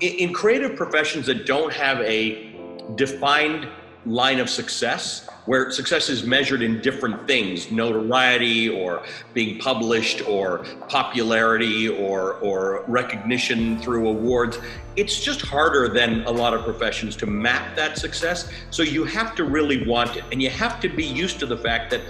in, creative professions that don't have a defined line of success where success is measured in different things notoriety or being published or popularity or or recognition through awards it's just harder than a lot of professions to map that success. So you have to really want it and you have to be used to the fact that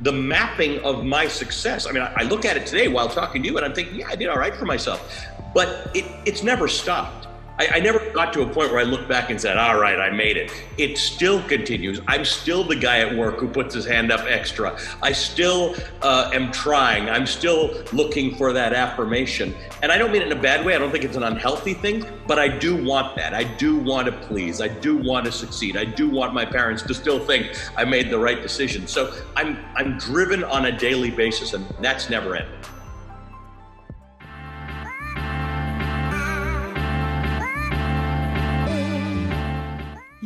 the mapping of my success. I mean i look at it today while talking to you and i'm thinking yeah i did all right for myself. But it, it's never stopped I, I, never got to a point where I looked back and said, all right, I made it. It still continues. I'm still the guy at work who puts his hand up extra. I still uh, am trying. I'm still looking for that affirmation. And I don't mean it in a bad way. I don't think it's an unhealthy thing, but I do want that. I do want to please. I do want to succeed. I do want my parents to still think I made the right decision. So I'm, I'm driven on a daily basis, and that's never ending.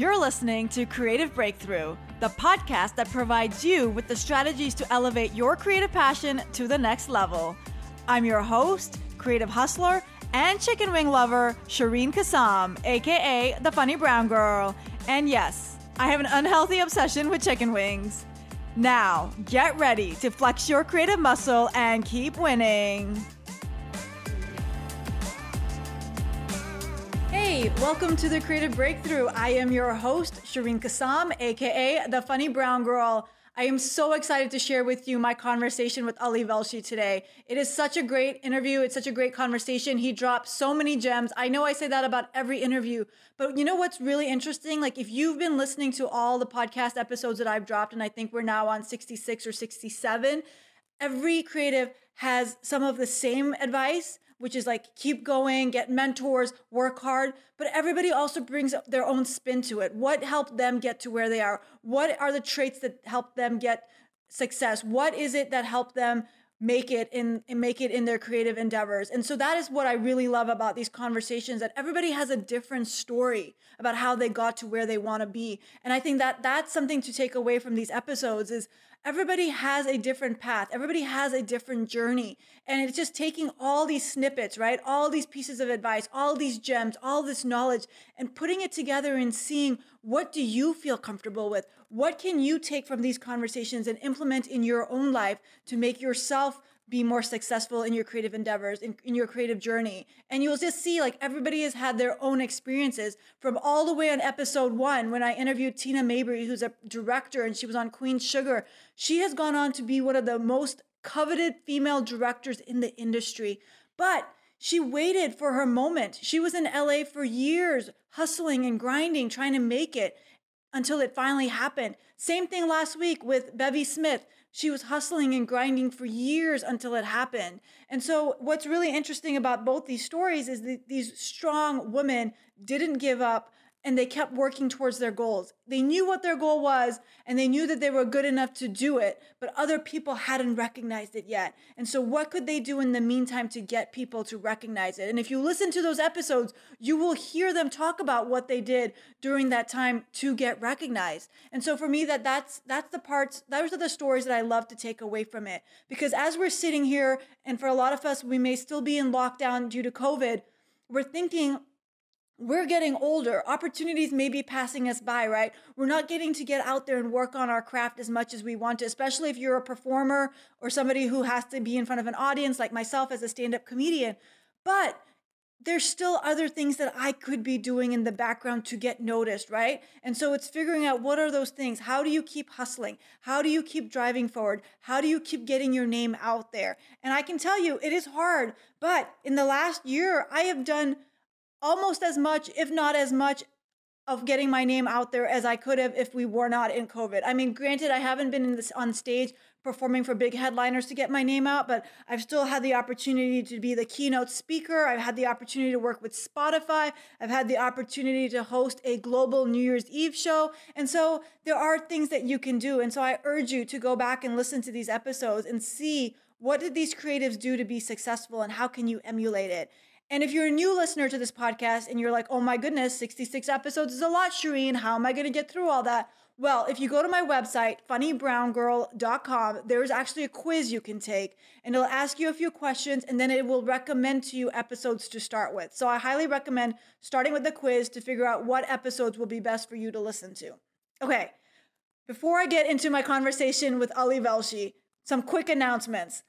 You're listening to Creative Breakthrough, the podcast that provides you with the strategies to elevate your creative passion to the next level. I'm your host, creative hustler, and chicken wing lover, Shireen Kassam, aka the Funny Brown Girl. And yes, I have an unhealthy obsession with chicken wings. Now, get ready to flex your creative muscle and keep winning. Welcome to the Creative Breakthrough. I am your host, Shireen Kassam, aka the Funny Brown Girl. I am so excited to share with you my conversation with Ali Velshi today. It is such a great interview. It's such a great conversation. He dropped so many gems. I know I say that about every interview, but you know what's really interesting? Like, if you've been listening to all the podcast episodes that I've dropped, and I think we're now on 66 or 67, every creative has some of the same advice which is like keep going, get mentors, work hard. But everybody also brings their own spin to it. What helped them get to where they are? What are the traits that helped them get success? What is it that helped them make it in make it in their creative endeavors and so that is what i really love about these conversations that everybody has a different story about how they got to where they want to be and i think that that's something to take away from these episodes is everybody has a different path. Everybody has a different journey. And it's just taking all these snippets right? All these pieces of advice all these gems all this knowledge and putting it together and seeing what do you feel comfortable with? What can you take from these conversations and implement in your own life to make yourself be more successful in your creative endeavors, in, in your creative journey? And you'll just see like everybody has had their own experiences from all the way on episode one when I interviewed Tina Mabry, who's a director and she was on Queen Sugar. She has gone on to be one of the most coveted female directors in the industry. But she waited for her moment. She was in LA for years, hustling and grinding, trying to make it until it finally happened. Same thing last week with Bevy Smith. She was hustling and grinding for years until it happened. And so, what's really interesting about both these stories is that these strong women didn't give up and they kept working towards their goals. They knew what their goal was and they knew that they were good enough to do it, but other people hadn't recognized it yet. And so, what could they do in the meantime to get people to recognize it? And if you listen to those episodes, you will hear them talk about what they did during that time to get recognized. And so, for me, that that's that's the parts. Those are the stories that I love to take away from it. Because as we're sitting here, and for a lot of us, we may still be in lockdown due to COVID. We're thinking, we're getting older. Opportunities may be passing us by, right? We're not getting to get out there and work on our craft as much as we want to, especially if you're a performer or somebody who has to be in front of an audience, like myself as a stand up comedian. But there's still other things that I could be doing in the background to get noticed, right? And so it's figuring out what are those things? How do you keep hustling? How do you keep driving forward? How do you keep getting your name out there? And I can tell you, it is hard. But in the last year, I have done almost as much, if not as much, of getting my name out there as I could have if we were not in COVID. I mean, granted, I haven't been in this on stage performing for big headliners to get my name out, but I've still had the opportunity to be the keynote speaker. I've had the opportunity to work with Spotify. I've had the opportunity to host a global New Year's Eve show. And so there are things that you can do. And so I urge you to go back and listen to these episodes and see what did these creatives do to be successful and how can you emulate it? And if you're a new listener to this podcast and you're like, oh my goodness, 66 episodes is a lot, Shireen. How am I going to get through all that? Well, if you go to my website, funnybrownGirl.com, there's actually a quiz you can take, and it'll ask you a few questions, and then it will recommend to you episodes to start with. So I highly recommend starting with the quiz to figure out what episodes will be best for you to listen to. Okay, before I get into my conversation with Ali Velshi, some quick announcements.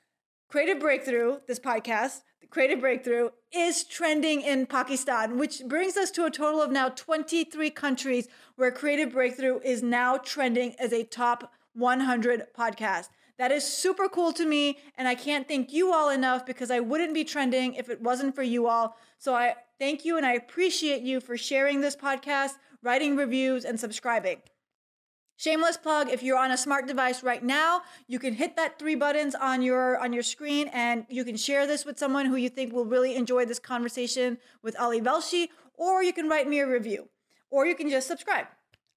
Creative Breakthrough, this podcast, Creative Breakthrough, is trending in Pakistan, which brings us to a total of now 23 countries where Creative Breakthrough is now trending as a top 100 podcast. That is super cool to me, and I can't thank you all enough because I wouldn't be trending if it wasn't for you all. So I thank you and I appreciate you for sharing this podcast, writing reviews, and subscribing. Shameless plug, if you're on a smart device right now, you can hit that three buttons on your on your screen and you can share this with someone who you think will really enjoy this conversation with Ali Velshi, or you can write me a review, or you can just subscribe.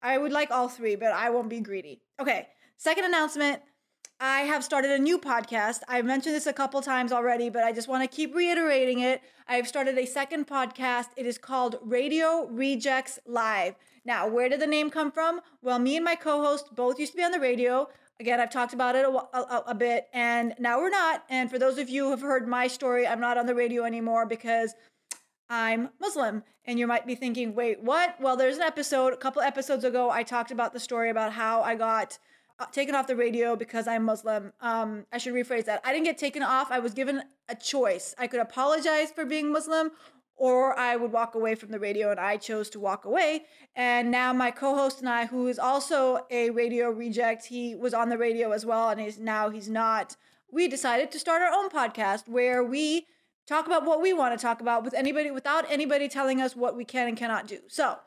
I would like all three, but I won't be greedy. Okay, second announcement. I have started a new podcast. I've mentioned this a couple times already, but I just want to keep reiterating it. I've started a second podcast. It is called Radio Rejects Live. Now, where did the name come from? Well, me and my co host both used to be on the radio. Again, I've talked about it a, a, a, bit, and now we're not. And for those of you who have heard my story, I'm not on the radio anymore because I'm Muslim. And you might be thinking, wait, what? Well, there's an episode, a couple episodes ago, I talked about the story about how I got uh, taken off the radio because I'm Muslim. Um, I should rephrase that. I didn't get taken off. I was given a choice. I could apologize for being Muslim or I would walk away from the radio, and I chose to walk away. And now my co-host and I, who is also a radio reject, he was on the radio as well, and he's now he's not. We decided to start our own podcast where we talk about what we want to talk about with anybody without anybody telling us what we can and cannot do. So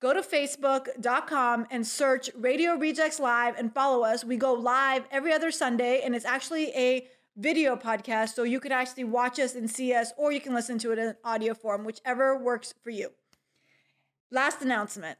go to facebook.com and search Radio Rejects Live and follow us. We go live every other Sunday, and it's actually a video podcast so you can actually watch us and see us, or you can listen to it in audio form, whichever works for you. Last announcement.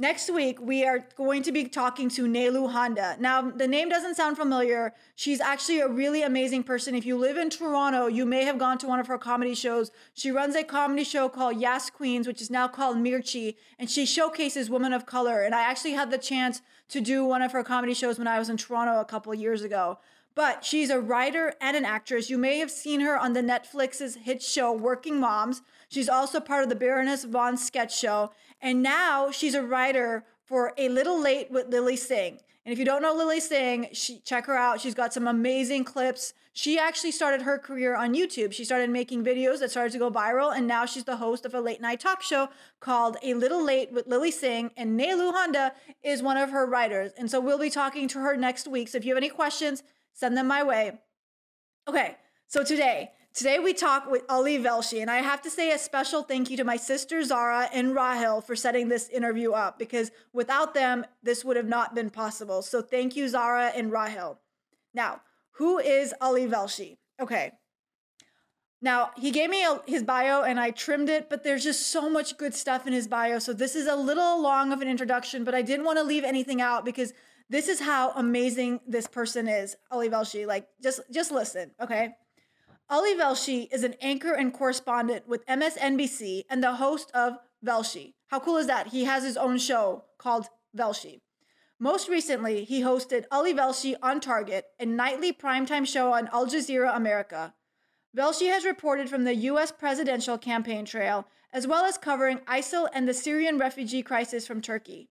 Next week, we are going to be talking to Nelu Handa. Now, the name doesn't sound familiar. She's actually a really amazing person. If you live in Toronto, you may have gone to one of her comedy shows. She runs a comedy show called Yas Queens, which is now called Mirchi, and she showcases women of color. And I actually had the chance to do one of her comedy shows when I was in Toronto a couple years ago but she's a writer and an actress. You may have seen her on the Netflix's hit show Working Moms. She's also part of the Baroness von sketch show. And now she's a writer for A Little Late with Lilly Singh. And if you don't know Lilly Singh, she, check her out. She's got some amazing clips. She actually started her career on YouTube. She started making videos that started to go viral, and now she's the host of a late night talk show called A Little Late with Lilly Singh. And Nelu Handa is one of her writers. And so we'll be talking to her next week. So if you have any questions, Send them my way. Okay, so today, today we talk with Ali Velshi, and I have to say a special thank you to my sister Zara and Rahel for setting this interview up because without them, this would have not been possible. So thank you, Zara and Rahel. Now, who is Ali Velshi? Okay. Now, he gave me a, his bio and I trimmed it, but there's just so much good stuff in his bio. So this is a little long of an introduction, but I didn't want to leave anything out because this is how amazing this person is, Ali Velshi. Like, just just listen, okay? Ali Velshi is an anchor and correspondent with MSNBC and the host of Velshi. How cool is that? He has his own show called Velshi. Most recently, he hosted Ali Velshi on Target, a nightly primetime show on Al Jazeera America. Velshi has reported from the U.S. presidential campaign trail, as well as covering ISIL and the Syrian refugee crisis from Turkey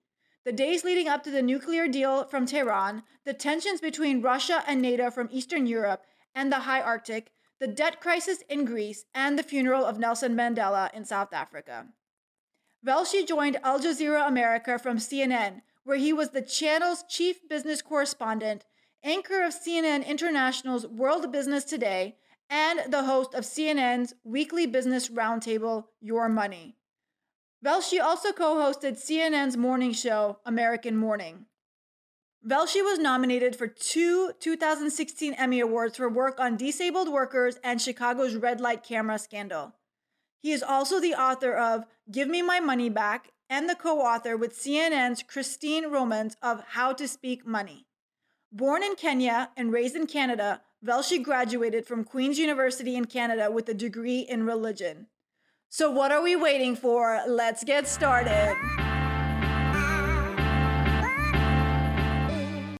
the days leading up to the nuclear deal from Tehran, the tensions between Russia and NATO from Eastern Europe and the high Arctic, the debt crisis in Greece, and the funeral of Nelson Mandela in South Africa. Velshi joined Al Jazeera America from CNN, where he was the channel's chief business correspondent, anchor of CNN International's World Business Today, and the host of CNN's weekly business roundtable, Your Money. Velshi also co hosted CNN's morning show, American Morning. Velshi was nominated for two 2016 Emmy Awards for work on disabled workers and Chicago's red light camera scandal. He is also the author of Give Me My Money Back and the co author with CNN's Christine Romans of How to Speak Money. Born in Kenya and raised in Canada, Velshi graduated from Queen's University in Canada with a degree in religion. So, what are we waiting for? Let's get started.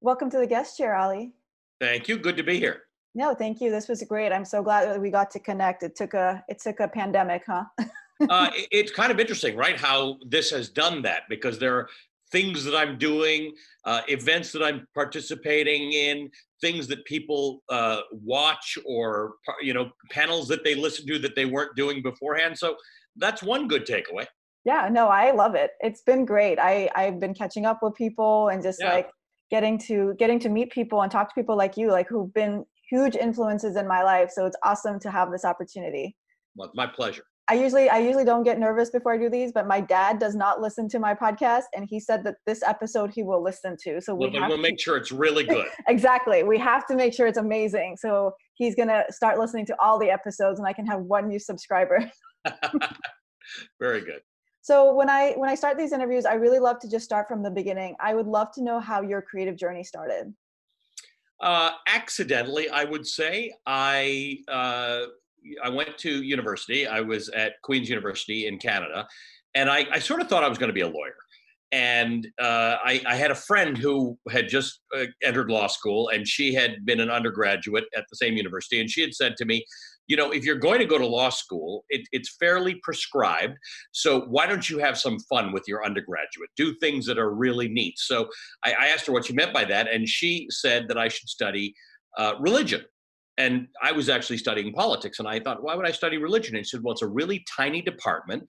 Welcome to the guest chair, Ali. Thank you. Good to be here. No, thank you. This was great. I'm so glad that we got to connect. It took a it took a pandemic, huh? uh, it's kind of interesting, right? How this has done that because there are things that I'm doing, uh, events that I'm participating in, things that people uh, watch, or you know, panels that they listen to that they weren't doing beforehand. So that's one good takeaway. Yeah, no, I love it. It's been great. I I've been catching up with people and just yeah. like getting to getting to meet people and talk to people like you, like who've been huge influences in my life. So it's awesome to have this opportunity. Well, my pleasure. I usually I usually don't get nervous before I do these, but my dad does not listen to my podcast, and he said that this episode he will listen to. So we well, we'll make sure it's really good. exactly, we have to make sure it's amazing. So he's gonna start listening to all the episodes, and I can have one new subscriber. Very good. So when I when I start these interviews, I really love to just start from the beginning. I would love to know how your creative journey started. Uh, accidentally, I would say I uh, I went to university. I was at Queen's University in Canada, and I, I sort of thought I was going to be a lawyer. And uh, I, I, had a friend who had just uh, entered law school, and she had been an undergraduate at the same university. And she had said to me, you know, if you're going to go to law school, it, it's fairly prescribed. So why don't you have some fun with your undergraduate? Do things that are really neat. So I, I asked her what she meant by that, and she said that I should study uh, religion and I was actually studying politics, and I thought, why would I study religion? And he said, well, it's a really tiny department,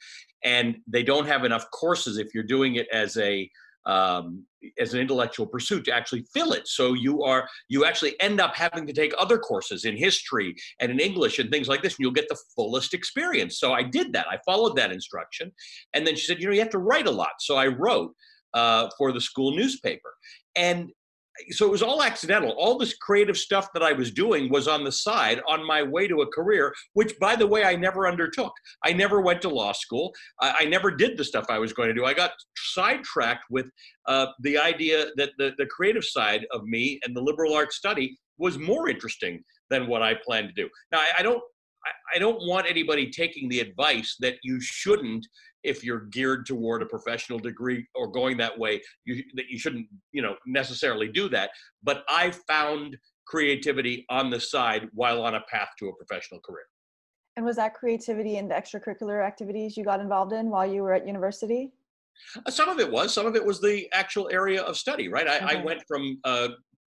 and they don't have enough courses if you're doing it as a um, as an intellectual pursuit to actually fill it. So you are you actually end up having to take other courses in history and in English and things like this, and you'll get the fullest experience. So I did that. I followed that instruction, and then she said, you know, you have to write a lot. So I wrote uh, for the school newspaper, and so it was all accidental. All this creative stuff that I was doing was on the side on my way to a career, which, by the way, I never undertook. I never went to law school. I, I never did the stuff I was going to do. I got sidetracked with uh, the idea that the, the creative side of me and the liberal arts study was more interesting than what I planned to do. Now, I, I don't. I, I don't want anybody taking the advice that you shouldn't if you're geared toward a professional degree or going that way you that you shouldn't you know necessarily do that. But i found creativity on the side while on a path to a professional career. And was that creativity in the extracurricular activities you got involved in while you were at university? Uh, some of it was. Some of it was the actual area of study right? I, okay. I went from uh,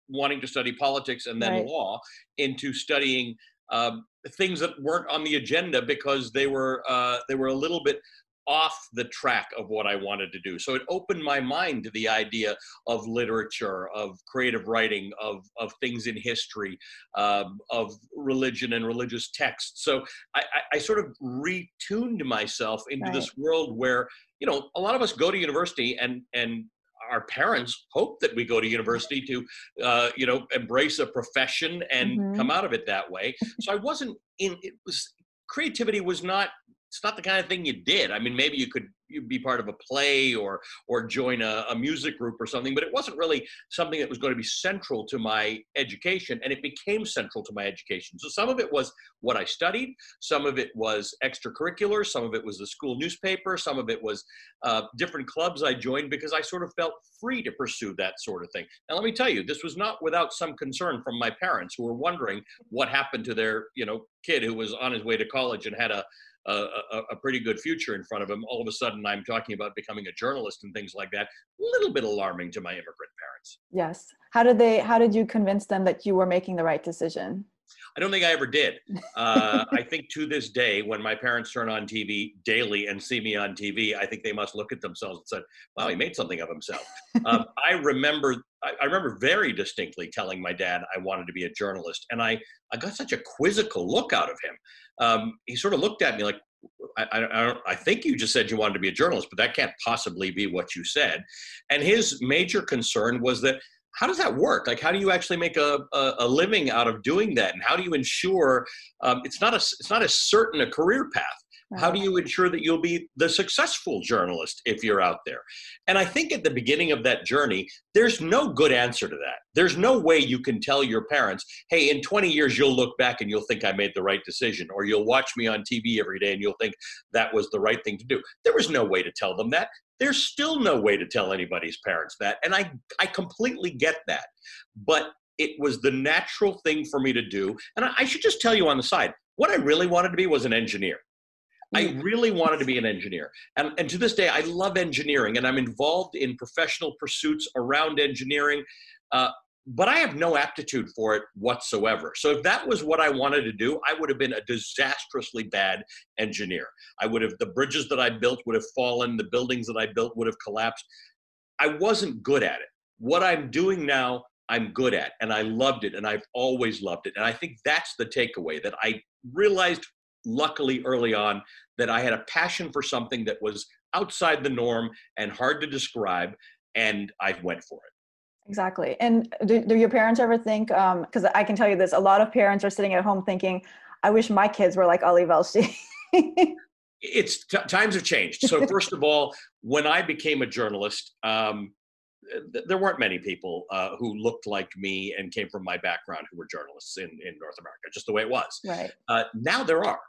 wanting to study politics and then right. law into studying um, things that weren't on the agenda because they were uh, they were a little bit off the track of what I wanted to do. So it opened my mind to the idea of literature, of creative writing, of, of things in history, um, of religion and religious texts. So I, I, I sort of retuned myself into right. this world where, you know, a lot of us go to university and, and our parents hope that we go to university to uh, you know embrace a profession and mm-hmm. come out of it that way so i wasn't in it was creativity was not it's not the kind of thing you did. I mean, maybe you could be part of a play or or join a, a, music group or something, but it wasn't really something that was going to be central to my education, and it became central to my education. So some of it was what I studied, some of it was extracurricular, some of it was the school newspaper, some of it was uh, different clubs I joined because I sort of felt free to pursue that sort of thing. Now, let me tell you, this was not without some concern from my parents who were wondering what happened to their you know kid who was on his way to college and had a a, a, a, pretty good future in front of him. All of a sudden, I'm talking about becoming a journalist and things like that. A little bit alarming to my immigrant parents. Yes. How did they? How did you convince them that you were making the right decision? I don't think I ever did. Uh, I think to this day, when my parents turn on TV daily and see me on TV, I think they must look at themselves and said, "Wow, he made something of himself." um, I remember, I, I, remember very distinctly telling my dad I wanted to be a journalist, and I, I got such a quizzical look out of him. Um, he sort of looked at me like, I, I, I, think you just said you wanted to be a journalist, but that can't possibly be what you said. And his major concern was that how does that work? Like, how do you actually make a, a, a living out of doing that? And how do you ensure um, it's not a it's not as certain a career path? Right. How do uh-huh. you ensure that you'll be the successful journalist if you're out there? And I think at the beginning of that journey, there's no good answer to that. There's no way you can tell your parents, hey, in 20 years, you'll look back and you'll think I made the right decision, or you'll watch me on TV every day and you'll think that was the right thing to do. There was no way to tell them that. There's still no way to tell anybody's parents that. And I, I completely get that. But it was the natural thing for me to do. And I, I should just tell you on the side, what I really wanted to be was an engineer. I mm. really wanted to be an engineer. And, and to this day, I love engineering and I'm involved in professional pursuits around engineering. Uh, but I have no aptitude for it whatsoever. So if that was what I wanted to do, I would have been a disastrously bad engineer. I would have, the bridges that I built would have fallen, the buildings that I built would have collapsed. I wasn't good at it. What I'm doing now, I'm good at, and I loved it, and I've always loved it. And I think that's the takeaway that I realized luckily early on that I had a passion for something that was outside the norm and hard to describe, and I went for it. Exactly. And do, do your parents ever think? Because um, I can tell you this: a lot of parents are sitting at home thinking, "I wish my kids were like Ali Velshi." it's t- times have changed. So first of all, when I became a journalist, um, there weren't many people uh, who looked like me and came from my background who were journalists in, in North America, just the way it was. Right. Uh, now there are.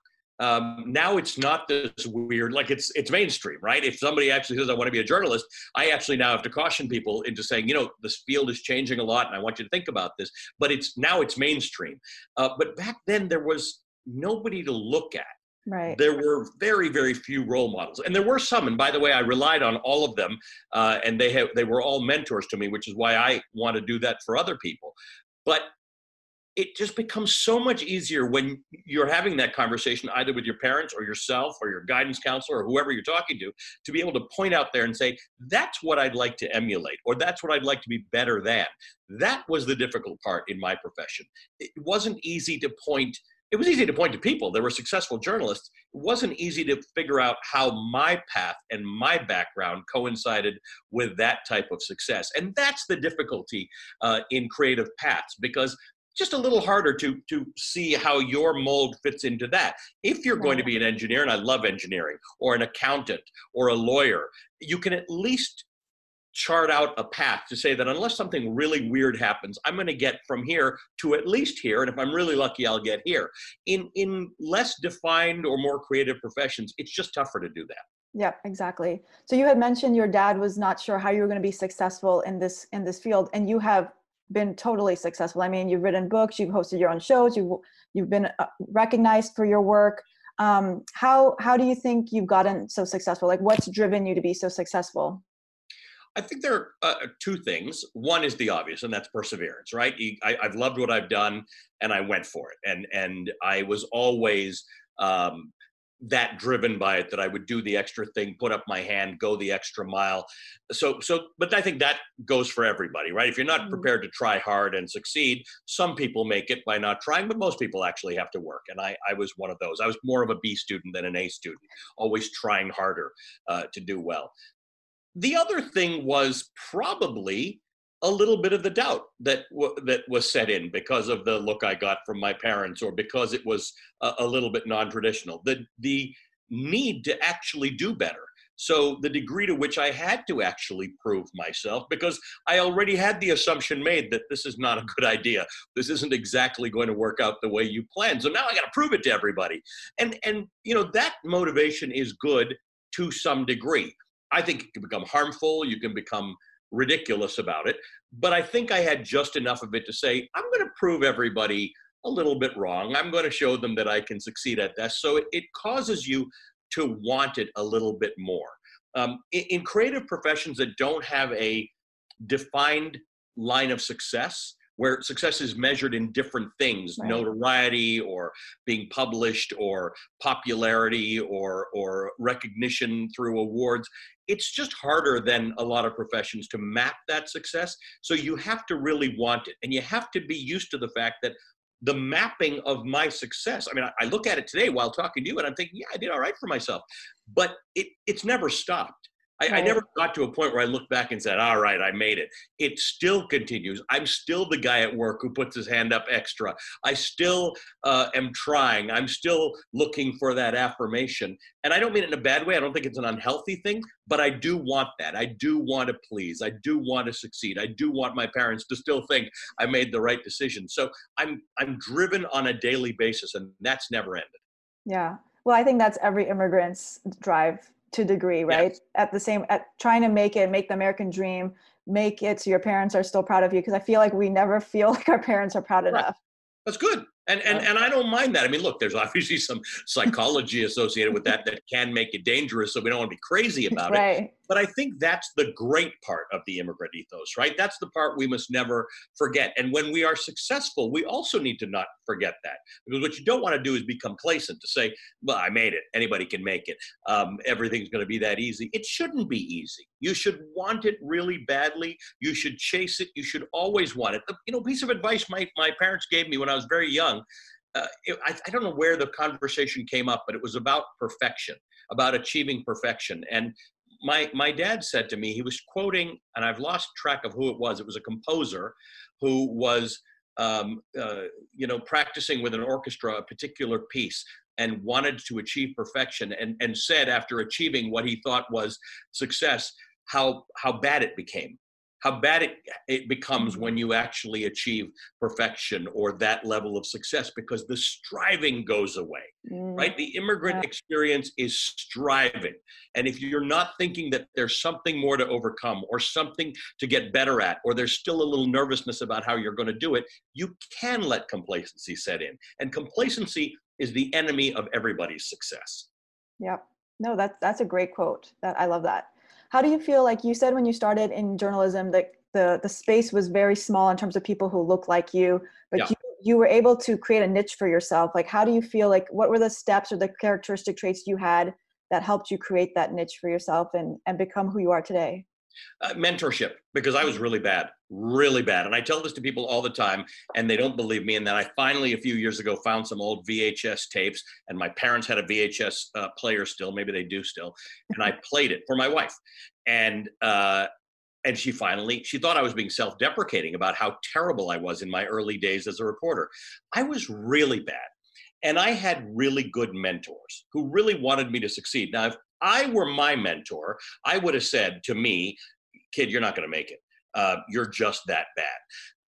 Um, now it's not this weird, like it's it's mainstream, right? If somebody actually says I want to be a journalist, I actually now have to caution people into saying, you know, this field is changing a lot, and I want you to think about this. But it's now it's mainstream. Uh, but back then there was nobody to look at. Right. There were very, very few role models, and there were some. And by the way, I relied on all of them, uh, and they have they were all mentors to me, which is why I want to do that for other people. But it just becomes so much easier when you're having that conversation either with your parents or yourself or your guidance counselor or whoever you're talking to to be able to point out there and say that's what i'd like to emulate or that's what i'd like to be better than that was the difficult part in my profession it wasn't easy to point it was easy to point to people. There were successful journalists. It wasn't easy to figure out how my path and my background coincided with that type of success. And that's the difficulty uh, in creative paths because just a little harder to to see how your mold fits into that. If you're going to be an engineer, and I love engineering, or an accountant, or a lawyer, you can at least chart out a path to say that unless something really weird happens, I'm going to get from here to at least here, and if I'm really lucky, I'll get here. In in less defined or more creative professions, it's just tougher to do that. Yeah, exactly. So you had mentioned your dad was not sure how you were going to be successful in this in this field, and you have been totally successful. I mean, you've written books, you've hosted your own shows, you've you've been uh, recognized for your work. Um, how how do you think you've gotten so successful? Like, what's driven you to be so successful? I think there are uh, two things. One is the obvious, and that's perseverance, right? I, have loved what I've done, and I went for it, and and I was always um, that driven by it that I would do the extra thing, put up my hand, go the extra mile. So, so, but I think that goes for everybody, right? If you're not mm-hmm. prepared to try hard and succeed, some people make it by not trying, but most people actually have to work. And I, I was one of those. I was more of a B student than an A student, always trying harder uh, to do well. The other thing was probably a little bit of the doubt that w- that was set in because of the look I got from my parents, or because it was a, a little bit non-traditional. The the need to actually do better. So the degree to which I had to actually prove myself, because I already had the assumption made that this is not a good idea. This isn't exactly going to work out the way you planned. So now I got to prove it to everybody. And and you know that motivation is good to some degree. I think it can become harmful. You can become ridiculous about it. But I think I had just enough of it to say, I'm going to prove everybody a little bit wrong. I'm going to show them that I can succeed at this. So it, it causes you to want it a little bit more. Um, in, in creative professions that don't have a defined line of success, where success is measured in different things right. notoriety or being published or popularity or or recognition through awards. It's just harder than a lot of professions to map that success. So you have to really want it. And you have to be used to the fact that the mapping of my success i mean i, look at it today while talking to you and i'm thinking yeah i did all right for myself. But it, it's never stopped I, right. I, never got to a point where I looked back and said, all right, I made it. It still continues. I'm still the guy at work who puts his hand up extra. I still uh, am trying. I'm still looking for that affirmation. And I don't mean it in a bad way. I don't think it's an unhealthy thing, but I do want that. I do want to please. I do want to succeed. I do want my parents to still think I made the right decision. So I'm, I'm driven on a daily basis, and that's never ended. Yeah. Well, I think that's every immigrant's drive to degree, right? Yes. At the same, at trying to make it, make the American dream, make it so your parents are still proud of you. Because I feel like we never feel like our parents are proud right. enough. That's good. And, and and I don't mind that. I mean, look, there's obviously some psychology associated with that that can make it dangerous, so we don't want to be crazy about right. it. But I think that's the great part of the immigrant ethos, right? That's the part we must never forget. And when we are successful, we also need to not forget that. Because what you don't want to do is be complacent to say, well, I made it. Anybody can make it. Um, everything's going to be that easy. It shouldn't be easy. You should want it really badly. You should chase it. You should always want it. You know, piece of advice my, my parents gave me when I was very young uh, it, I, I, don't know where the conversation came up, but it was about perfection, about achieving perfection. And my my dad said to me, he was quoting, and I've lost track of who it was. It was a composer who was, um, uh, you know, practicing with an orchestra a particular piece and wanted to achieve perfection, and and said after achieving what he thought was success, how how bad it became how bad it, it becomes when you actually achieve perfection or that level of success because the striving goes away mm. right? The immigrant yeah. experience is striving. And if you're not thinking that there's something more to overcome or something to get better at or there's still a little nervousness about how you're going to do it you can let complacency set in. And complacency is the enemy of everybody's success. Yep. No that's that's a great quote. That i love that how do you feel like you said when you started in journalism that the the space was very small in terms of people who look like you, but yeah. you you were able to create a niche for yourself. Like how do you feel like what were the steps or the characteristic traits you had that helped you create that niche for yourself and and become who you are today? Uh, mentorship because I was really bad, really bad. And I tell this to people all the time and they don't believe me. And then I finally, a few years ago, found some old VHS tapes and my parents had a VHS uh, player still. Maybe they do still. And I played it for my wife. And, uh, and she finally she thought i was being self-deprecating about how terrible i was in my early days as a reporter i was really bad and i had really good mentors who really wanted me to succeed now if I were my mentor, I would have said to me, kid, you're not going to make it. Uh, you're just that bad.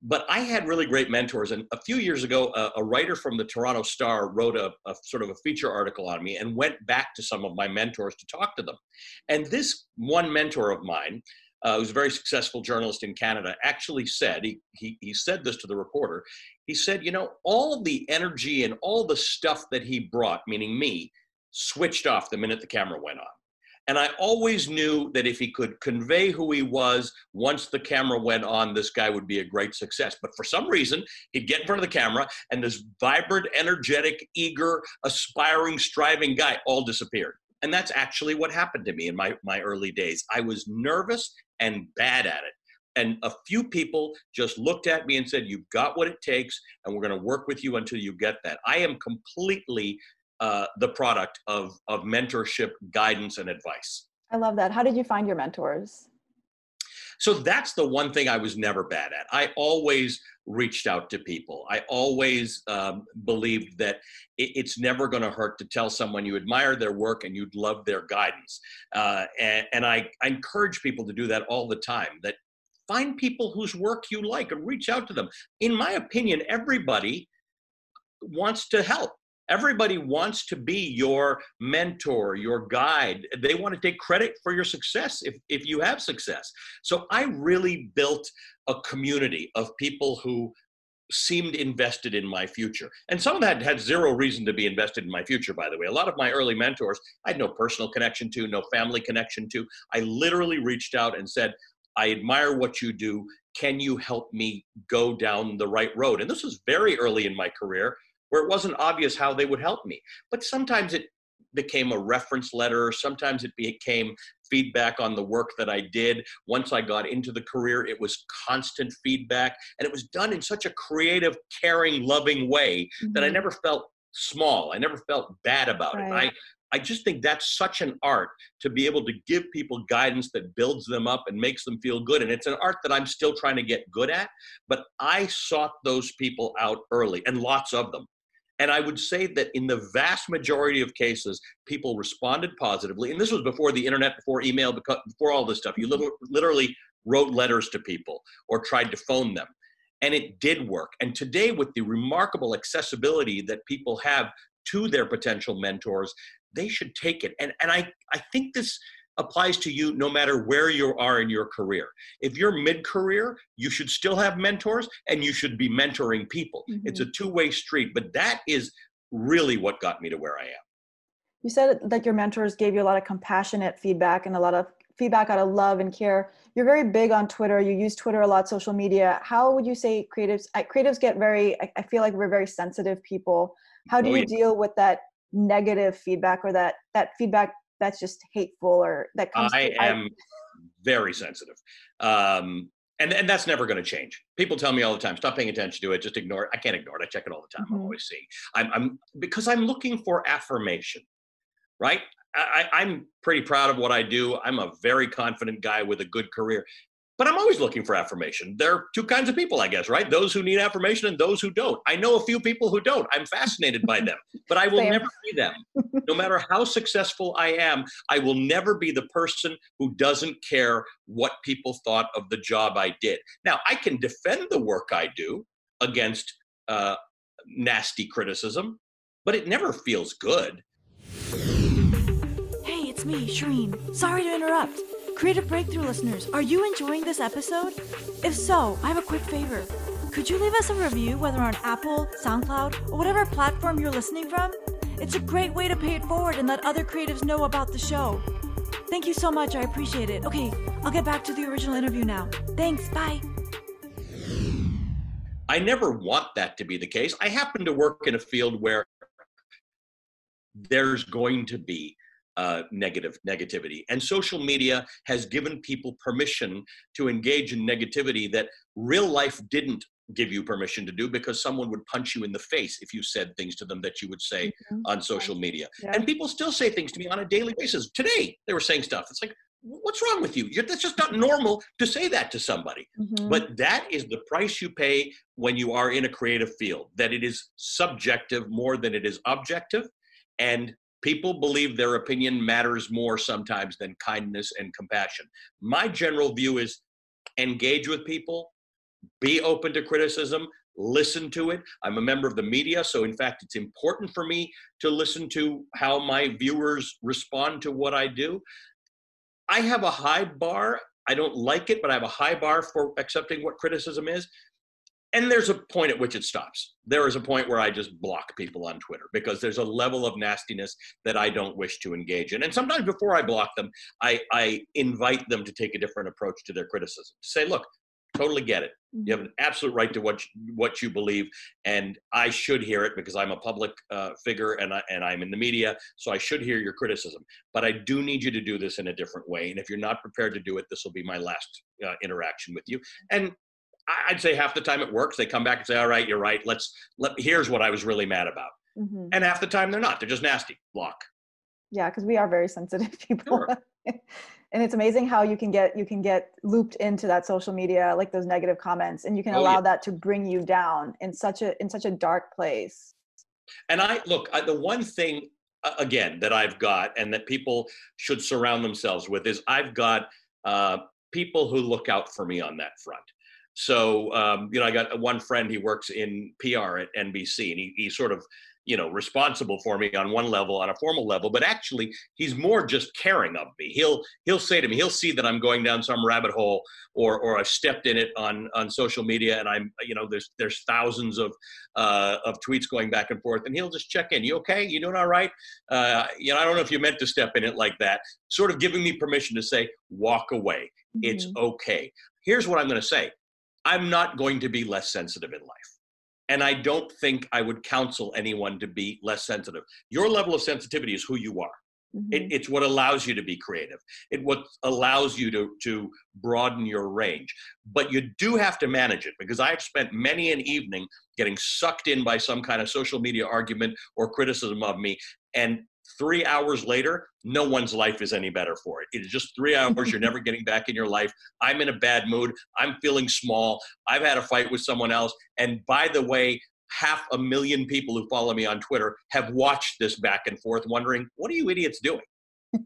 But I had really great mentors. And a few years ago, a, a writer from the Toronto Star wrote a, a, sort of a feature article on me and went back to some of my mentors to talk to them. And this one mentor of mine, uh, who's a very successful journalist in Canada, actually said, he, he, he said this to the reporter, he said, you know, all the energy and all the stuff that he brought, meaning me, switched off the minute the camera went on. And I always knew that if he could convey who he was once the camera went on, this guy would be a great success. But for some reason, he'd get in front of the camera and this vibrant, energetic, eager, aspiring, striving guy all disappeared. And that's actually what happened to me in my, my early days. I was nervous and bad at it. And a few people just looked at me and said, You've got what it takes, and we're going to work with you until you get that. I am completely uh, the product of of mentorship, guidance, and advice. I love that. How did you find your mentors? So that's the one thing I was never bad at. I always reached out to people. I always um, believed that it, it's never going to hurt to tell someone you admire their work and you'd love their guidance. Uh, and, and I, I encourage people to do that all the time. That find people whose work you like and reach out to them. In my opinion, everybody wants to help. Everybody wants to be your mentor, your guide. They want to take credit for your success if, if you have success. So I really built a community of people who seemed invested in my future. And some of that had zero reason to be invested in my future, by the way. A lot of my early mentors, I had no personal connection to, no family connection to. I literally reached out and said, I admire what you do. Can you help me go down the right road? And this was very early in my career where it wasn't obvious how they would help me. But sometimes it became a reference letter, sometimes it became feedback on the work that I did. Once I got into the career, it was constant feedback, and it was done in such a creative, caring, loving way mm-hmm. that I mm-hmm. never felt small. I never felt bad about right. it. I I just think that's such an art to be able to give people guidance that builds them up and makes them feel good. And it's an art that I'm still trying to get good at, but I sought those people out early and lots of them. And I would say that in the vast majority of cases, people responded positively. And this was before the internet, before email, before all this stuff. You literally wrote letters to people or tried to phone them. And it did work. And today, with the remarkable accessibility that people have to their potential mentors, they should take it. And, and I, I think this applies to you no matter where you are in your career. If you're mid career, you should still have mentors and you should be mentoring people. Mm-hmm. It's a two way street, but that is really what got me to where I am. You said that your mentors gave you a lot of compassionate feedback and a lot of feedback out of love and care. You're very big on Twitter. You use Twitter a lot, social media. How would you say creatives? Creatives get very. I feel like we're very sensitive people. How do oh, you yeah. deal with that negative feedback or that that feedback that's just hateful or that comes i am very sensitive um and, and that's never going to change. People tell me all the time, stop paying attention to it, just ignore it. I can't ignore it. I check it all the time. Mm-hmm. I always see. I'm, I'm because I'm looking for affirmation, right? I, I'm pretty proud of what I do. I'm a very confident guy with a good career but I'm always looking for affirmation. There are two kinds of people, I guess, right? Those who need affirmation and those who don't. I know a few people who don't. I'm fascinated by them, but I will Same. never be them. No matter how successful I am, I will never be the person who doesn't care what people thought of the job I did. Now, I can defend the work I do against uh, nasty criticism, but it never feels good. Hey, it's me, Shireen. Sorry to interrupt. Creative Breakthrough listeners, are you enjoying this episode? If so, I have a quick favor. Could you leave us a review, whether on Apple, SoundCloud, or whatever platform you're listening from? It's a great way to pay it forward and let other creatives know about the show. Thank you so much. I appreciate it. Okay, I'll get back to the original interview now. Thanks. Bye. I never want that to be the case. I happen to work in a field where there's going to be uh, negative negativity. And social media has given people permission to engage in negativity that real life didn't give you permission to do because someone would punch you in the face if you said things to them that you would say mm-hmm. on social media. Yeah. And people still say things to me on a daily basis. Today, they were saying stuff. It's like, what's wrong with you? You're, that's just not normal to say that to somebody. Mm-hmm. But that is the price you pay when you are in a creative field, that it is subjective more than it is objective. And People believe their opinion matters more sometimes than kindness and compassion. My general view is engage with people, be open to criticism, listen to it. I'm a member of the media, so in fact, it's important for me to listen to how my viewers respond to what I do. I have a high bar. I don't like it, but I have a high bar for accepting what criticism is and there's a point at which it stops. There is a point where I just block people on Twitter because there's a level of nastiness that I don't wish to engage in. And sometimes before I block them, I, I invite them to take a different approach to their criticism. To say, look, totally get it. You have an absolute right to what you, what you believe, and I should hear it because I'm a public uh, figure and I, and I'm in the media, so I should hear your criticism. But I do need you to do this in a different way, and if you're not prepared to do it, this will be my last uh, interaction with you. And I'd say half the time it works. They come back and say, "All right, you're right. Let's let. Here's what I was really mad about." Mm-hmm. And half the time they're not. They're just nasty. Block. Yeah, because we are very sensitive people. Sure. and it's amazing how you can get you can get looped into that social media like those negative comments and you can oh, allow yeah. that to bring you down in such a in such a dark place and i look I, the one thing again that i've got and that people should surround themselves with is i've got uh, people who look out for me on that front so, um, you know, I got one friend, he works in PR at NBC, and he, he's sort of, you know, responsible for me on one level, on a formal level, but actually he's more just caring of me. He'll he'll say to me, he'll see that I'm going down some rabbit hole or or I've stepped in it on on social media and I'm you know there's there's thousands of uh, of tweets going back and forth and he'll just check in. You okay? You doing all right? Uh, you know, I don't know if you meant to step in it like that. Sort of giving me permission to say, walk away. Mm-hmm. It's okay. Here's what I'm going to say I'm not going to be less sensitive in life. And I don't think I would counsel anyone to be less sensitive. Your level of sensitivity is who you are. Mm-hmm. It, it's what allows you to be creative. It what allows you to to broaden your range. But you do have to manage it because I've spent many an evening getting sucked in by some kind of social media argument or criticism of me, and three hours later, no one's life is any better for it. It is just three hours. You're never getting back in your life. I'm in a bad mood. I'm feeling small. I've had a fight with someone else. And by the way, half a million people who follow me on Twitter have watched this back and forth, wondering, what are you idiots doing?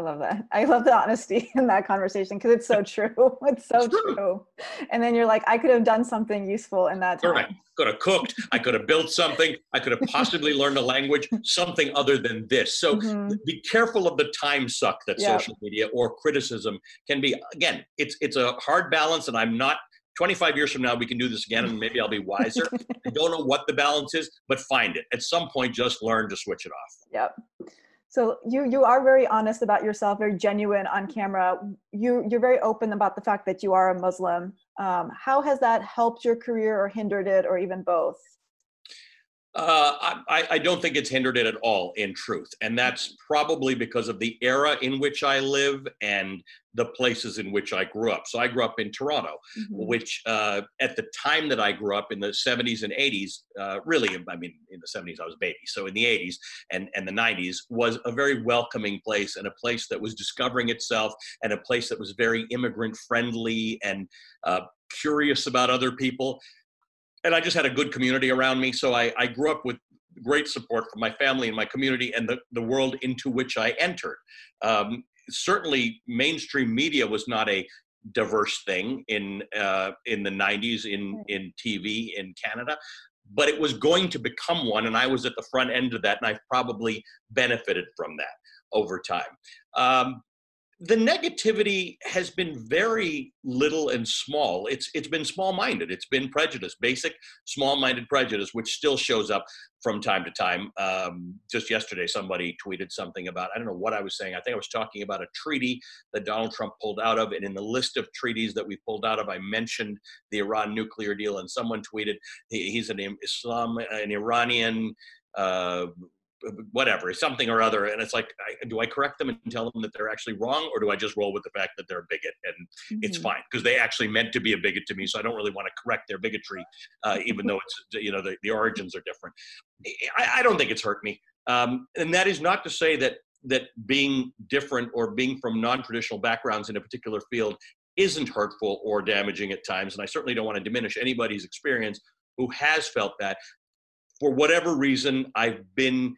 I love that. I love the honesty in that conversation because it's so true. It's so it's true. true. And then you're like, I could have done something useful in that time. Right. Could have cooked. I could have built something. I could have possibly learned a language, something other than this. So mm-hmm. be careful of the time suck that yep. social media or criticism can be. Again, it's it's a hard balance, and I'm not 25 years from now, we can do this again and maybe I'll be wiser. I don't know what the balance is, but find it. At some point, just learn to switch it off. Yep. So you you are very honest about yourself, very genuine on camera. You you're very open about the fact that you are a Muslim. Um, how has that helped your career or hindered it, or even both? Uh, I, I, don't think it's hindered it at all, in truth. And that's probably because of the era in which I live and the places in which I grew up. So I grew up in Toronto, mm-hmm. which uh, at the time that I grew up in the 70s and 80s, uh, really, I mean, in the 70s I was a baby. So in the 80s and, and the 90s was a very welcoming place and a place that was discovering itself and a place that was very immigrant friendly and uh, curious about other people and I just had a good community around me. So I, I grew up with great support from my family and my community and the, the world into which I entered. Um, certainly, mainstream media was not a diverse thing in uh, in the 90s in in TV in Canada, but it was going to become one, and I was at the front end of that, and I've probably benefited from that over time. Um, the negativity has been very little and small. It's it's been small-minded. It's been prejudice, basic small-minded prejudice, which still shows up from time to time. Um, just yesterday, somebody tweeted something about I don't know what I was saying. I think I was talking about a treaty that Donald Trump pulled out of, and in the list of treaties that we pulled out of, I mentioned the Iran nuclear deal, and someone tweeted he, he's an Islam, an Iranian. Uh, whatever, something or other. And it's like, I, do I correct them and tell them that they're actually wrong, or do I just roll with the fact that they're a bigot and mm-hmm. it's fine because they actually meant to be a bigot to me, so I don't really want to correct their bigotry, uh, even though it's you know the, the origins are different. I, I don't think it's hurt me, um, and that is not to say that that being different or being from non-traditional backgrounds in a particular field isn't hurtful or damaging at times. And I certainly don't want to diminish anybody's experience who has felt that. For whatever reason, I've been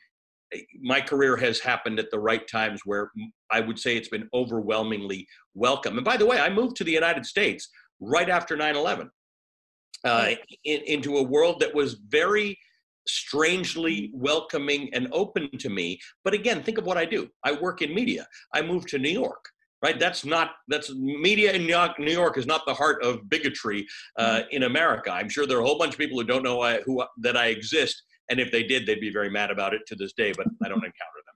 my career has happened at the right times where I would say it's been overwhelmingly welcome. And by the way, I moved to the United States right after 9 11 uh, in, into a world that was very strangely welcoming and open to me. But again, think of what I do. I work in media. I moved to New York. Right, that's not that's media in New York. New York is not the heart of bigotry uh, mm-hmm. in America. I'm sure there are a whole bunch of people who don't know I, who that I exist, and if they did, they'd be very mad about it to this day, but I don't encounter them.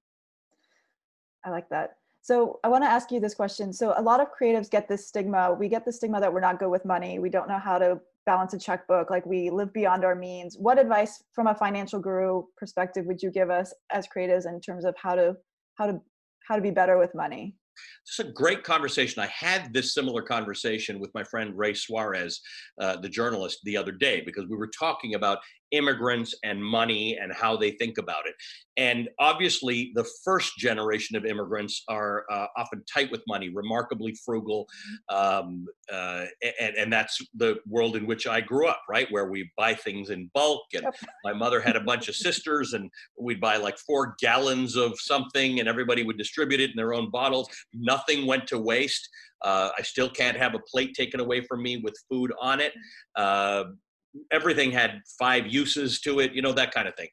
I like that. So I want to ask you this question. So a lot of creatives get this stigma. We get the stigma that we're not good with money. We don't know how to balance a checkbook. Like we live beyond our means. What advice from a financial guru perspective would you give us as creatives in terms of how to how to how to be better with money? It's a great conversation. I had this similar conversation with my friend Ray Suarez, uh, the journalist, the other day because we were talking about immigrants and money and how they think about it. And obviously, the first generation of immigrants are uh, often tight with money, remarkably frugal, um, uh, and, and that's the world in which I grew up, right, where we buy things in bulk. And yep. my mother had a bunch of sisters, and we'd buy like four gallons of something, and everybody would distribute it in their own bottles. Nothing went to waste. Uh, I still can't have a plate taken away from me with food on it. Uh, everything had five uses to it, you know, that kind of thing.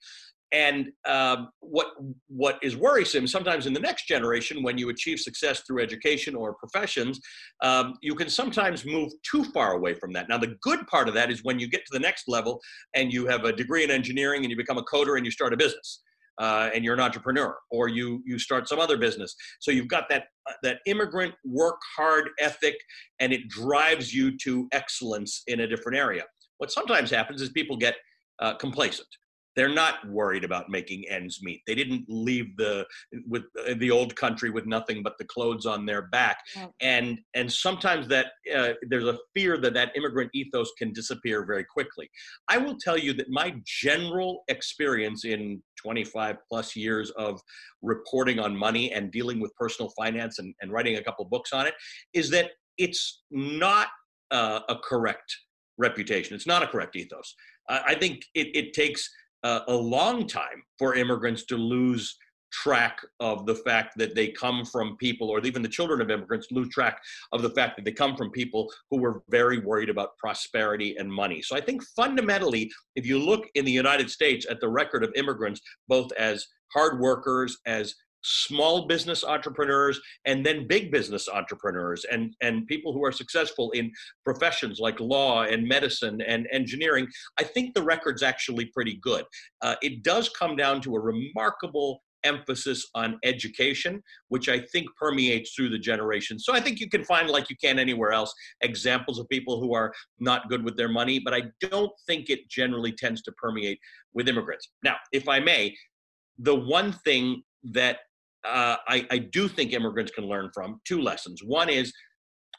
And um, what what is worrisome sometimes in the next generation, when you achieve success through education or professions, um, you can sometimes move too far away from that. Now, the good part of that is when you get to the next level and you have a degree in engineering and you become a coder and you start a business. Uh, and you're an entrepreneur, or you you start some other business. So you've got that uh, that immigrant work hard ethic, and it drives you to excellence in a different area. What sometimes happens is people get uh, complacent. they're not worried about making ends meet. They didn't leave the with uh, the old country with nothing but the clothes on their back. Yeah. And and sometimes that uh, there's a fear that that immigrant ethos can disappear very quickly. I will tell you that my general experience in 25 plus years of reporting on money and dealing with personal finance and, and writing a couple books on it is that it's not uh, a correct reputation. It's not a correct ethos. I think it, it takes uh, a long time for immigrants to lose track of the fact that they come from people, or even the children of immigrants lose track of the fact that they come from people who were very worried about prosperity and money. So I think fundamentally, if you look in the United States at the record of immigrants, both as hard workers, as small business entrepreneurs and then big business entrepreneurs and and people who are successful in professions like law and medicine and engineering i think the record's actually pretty good uh, it does come down to a remarkable emphasis on education, which I think permeates through the generations. So I think you can find, like you can anywhere else, examples of people who are not good with their money, but I don't think it generally tends to permeate with immigrants. Now, if I may, the one thing that uh, I, I do think immigrants can learn from two lessons. One is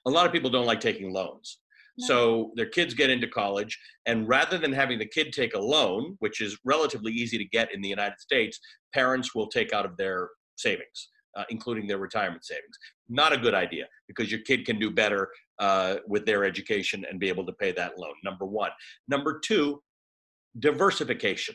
a lot of people don't like taking loans. So their kids get into college, and rather than having the kid take a loan, which is relatively easy to get in the United States, parents will take out of their savings, uh, including their retirement savings. Not a good idea because your kid can do better uh, with their education and be able to pay that loan. Number one. Number two, diversification.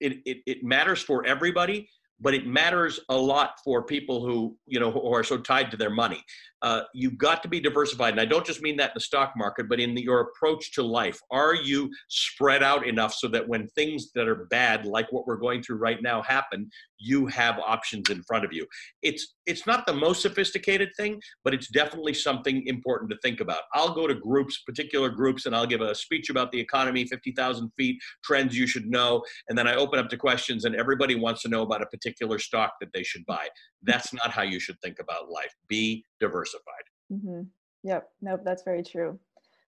It, it, it matters for everybody, but it matters a lot for people who you know who are so tied to their money uh, you've got to be diversified. And I don't just mean that in the stock market, but in the, your approach to life. Are you spread out enough so that when things that are bad, like what we're going through right now, happen, you have options in front of you? It's it's not the most sophisticated thing, but it's definitely something important to think about. I'll go to groups, particular groups, and I'll give a speech about the economy, 50,000 feet, trends you should know, and then I open up to questions, and everybody wants to know about a particular stock that they should buy. That's not how you should think about life. Be diversified. Mm-hmm. Yep. Nope. That's very true.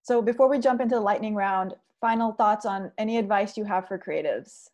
So before we jump into the lightning round, final thoughts on any advice you have for creatives?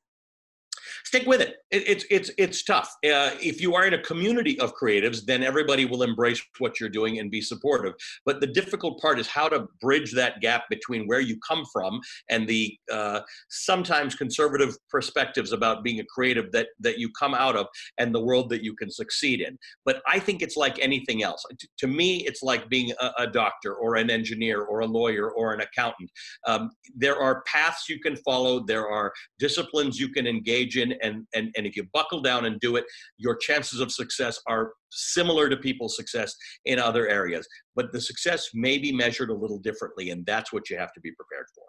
Stick with it. it it's it's it's tough. Uh, if you are in a community of creatives, then everybody will embrace what you're doing and be supportive. But the difficult part is how to bridge that gap between where you come from and the uh, sometimes conservative perspectives about being a creative that that you come out of and the world that you can succeed in. But I think it's like anything else. T- to me, it's like being a, a, doctor or an engineer or a lawyer or an accountant. Um, there are paths you can follow. There are disciplines you can engage in and, and, and if you buckle down and do it, your chances of success are similar to people's success in other areas. But the success may be measured a little differently, and that's what you have to be prepared for.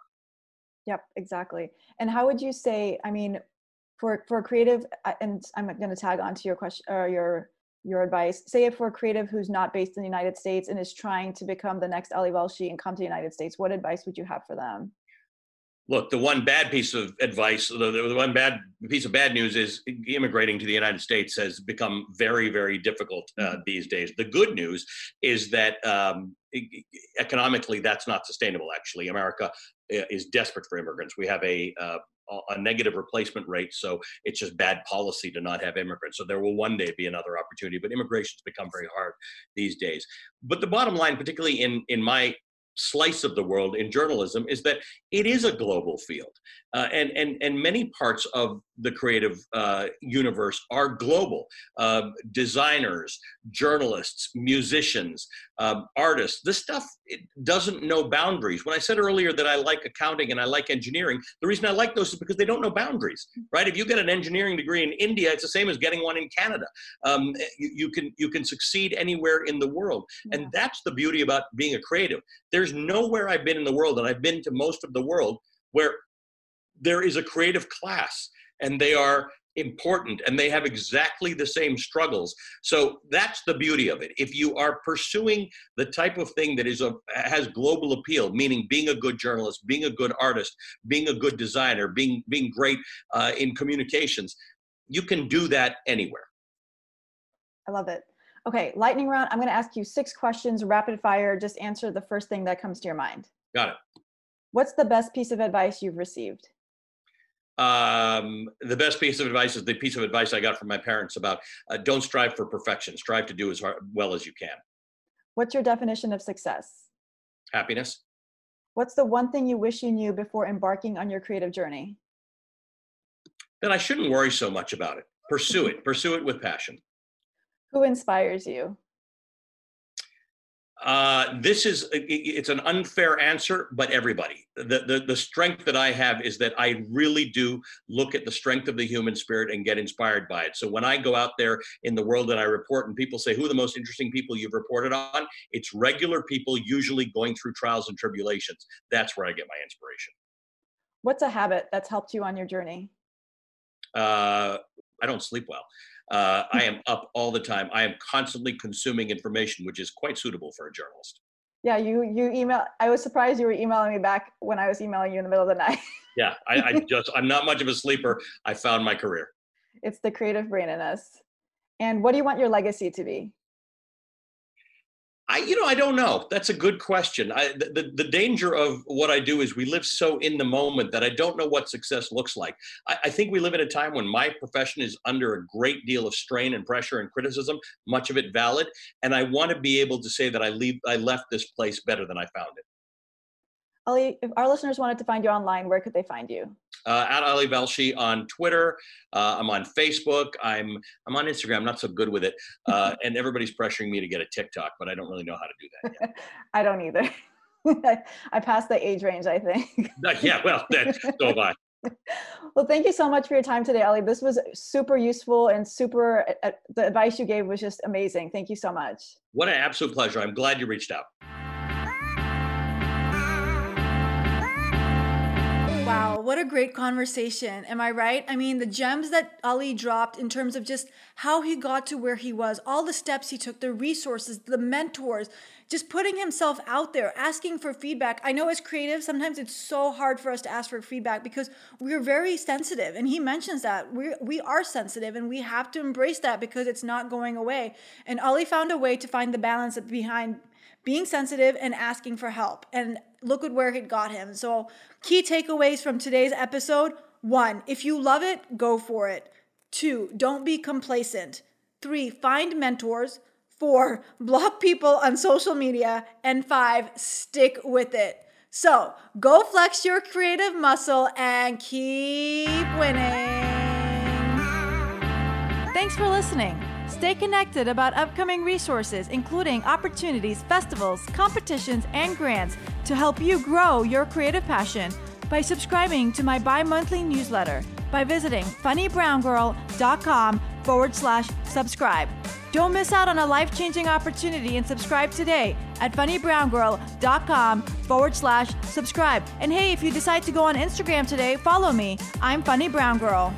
Yep, exactly. And how would you say, I mean, for for creative, uh, and I'm going to tag on to your question or your your advice. Say if for a creative who's not based in the United States and is trying to become the next Ali Velshi and come to the United States, what advice would you have for them? Look, the one bad piece of advice, the, the one bad piece of bad news is immigrating to the United States has become very, very difficult uh, mm-hmm. these days. The good news is that um, economically, that's not sustainable. Actually, America uh, is desperate for immigrants. We have a uh, a negative replacement rate, so it's just bad policy to not have immigrants. So there will one day be another opportunity, but immigration's become very hard these days. But the bottom line, particularly in in my slice of the world in journalism is that it is a global field. Uh, and, and, and many parts of the creative uh, universe are global. Uh, designers journalists musicians um, artists this stuff doesn't know boundaries. When i said earlier that i like accounting and i like engineering the reason i like those is because they don't know boundaries right? If you get an engineering degree in india it's the same as getting one in canada. Um, you, you, can you can succeed anywhere in the world. Yeah. and that's the beauty about being a creative. There's nowhere i've been in the world and i've been to most of the world where there is a creative class and they are important and they have exactly the same struggles. So that's the beauty of it. If you are pursuing the type of thing that is a has global appeal meaning being a good journalist being a good artist being a good designer being being great uh, in communications you can do that anywhere. I love it. Okay lightning round. I'm going to ask you six questions rapid fire. Just answer the first thing that comes to your mind. Got it. What's the best piece of advice you've received Um, the best piece of advice is the piece of advice I got from my parents about uh, don't strive for perfection. Strive to do as hard, well as you can. What's your definition of success? Happiness. What's the one thing you wish you knew before embarking on your creative journey? That I shouldn't worry so much about it. Pursue it. Pursue it with passion. Who inspires you? Uh, this is it's an unfair answer, but everybody. The, the the strength that I have is that I really do look at the strength of the human spirit and get inspired by it. So when I go out there in the world and I report, and people say, "Who are the most interesting people you've reported on?" It's regular people, usually going through trials and tribulations. That's where I get my inspiration. What's a habit that's helped you on your journey? Uh, I don't sleep well. Uh, I am up all the time. I am constantly consuming information, which is quite suitable for a journalist. Yeah, you you email. I was surprised you were emailing me back when I was emailing you in the middle of the night. yeah, I, I just I'm not much of a sleeper. I found my career. It's the creative brain in us. And what do you want your legacy to be? I, you know, I don't know. That's a good question. I, the, the danger of what I do is we live so in the moment that I don't know what success looks like. I, I think we live in a time when my profession is under a great deal of strain and pressure and criticism, much of it valid. And I want to be able to say that I leave, I left this place better than I found it. Ali, if our listeners wanted to find you online, where could they find you? Uh, at Ali Velshi on Twitter. Uh, I'm on Facebook. I'm I'm on Instagram. I'm not so good with it, uh, and everybody's pressuring me to get a TikTok, but I don't really know how to do that. Yet. I don't either. I passed the age range, I think. yeah, well, that, so have I. Well, thank you so much for your time today, Ali. This was super useful and super. Uh, the advice you gave was just amazing. Thank you so much. What an absolute pleasure. I'm glad you reached out. Wow, what a great conversation. Am I right? I mean, the gems that Ali dropped in terms of just how he got to where he was, all the steps he took, the resources, the mentors, just putting himself out there, asking for feedback. I know as creatives, sometimes it's so hard for us to ask for feedback because we're very sensitive. And he mentions that we we are sensitive and we have to embrace that because it's not going away. And Ali found a way to find the balance behind being sensitive and asking for help. And look at where it got him. So, key takeaways from today's episode one, if you love it, go for it. Two, don't be complacent. Three, find mentors. Four, block people on social media. And five, stick with it. So, go flex your creative muscle and keep winning. Thanks for listening. Stay connected about upcoming resources, including opportunities, festivals, competitions, and grants to help you grow your creative passion by subscribing to my bi monthly newsletter by visiting funnybrowngirl.com forward slash subscribe. Don't miss out on a life changing opportunity and subscribe today at funnybrowngirl.com forward slash subscribe. And hey, if you decide to go on Instagram today, follow me. I'm Funny Brown Girl.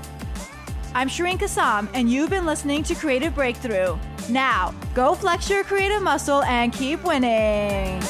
I'm Shireen Kassam, and you've been listening to Creative Breakthrough. Now, go flex your creative muscle and keep winning.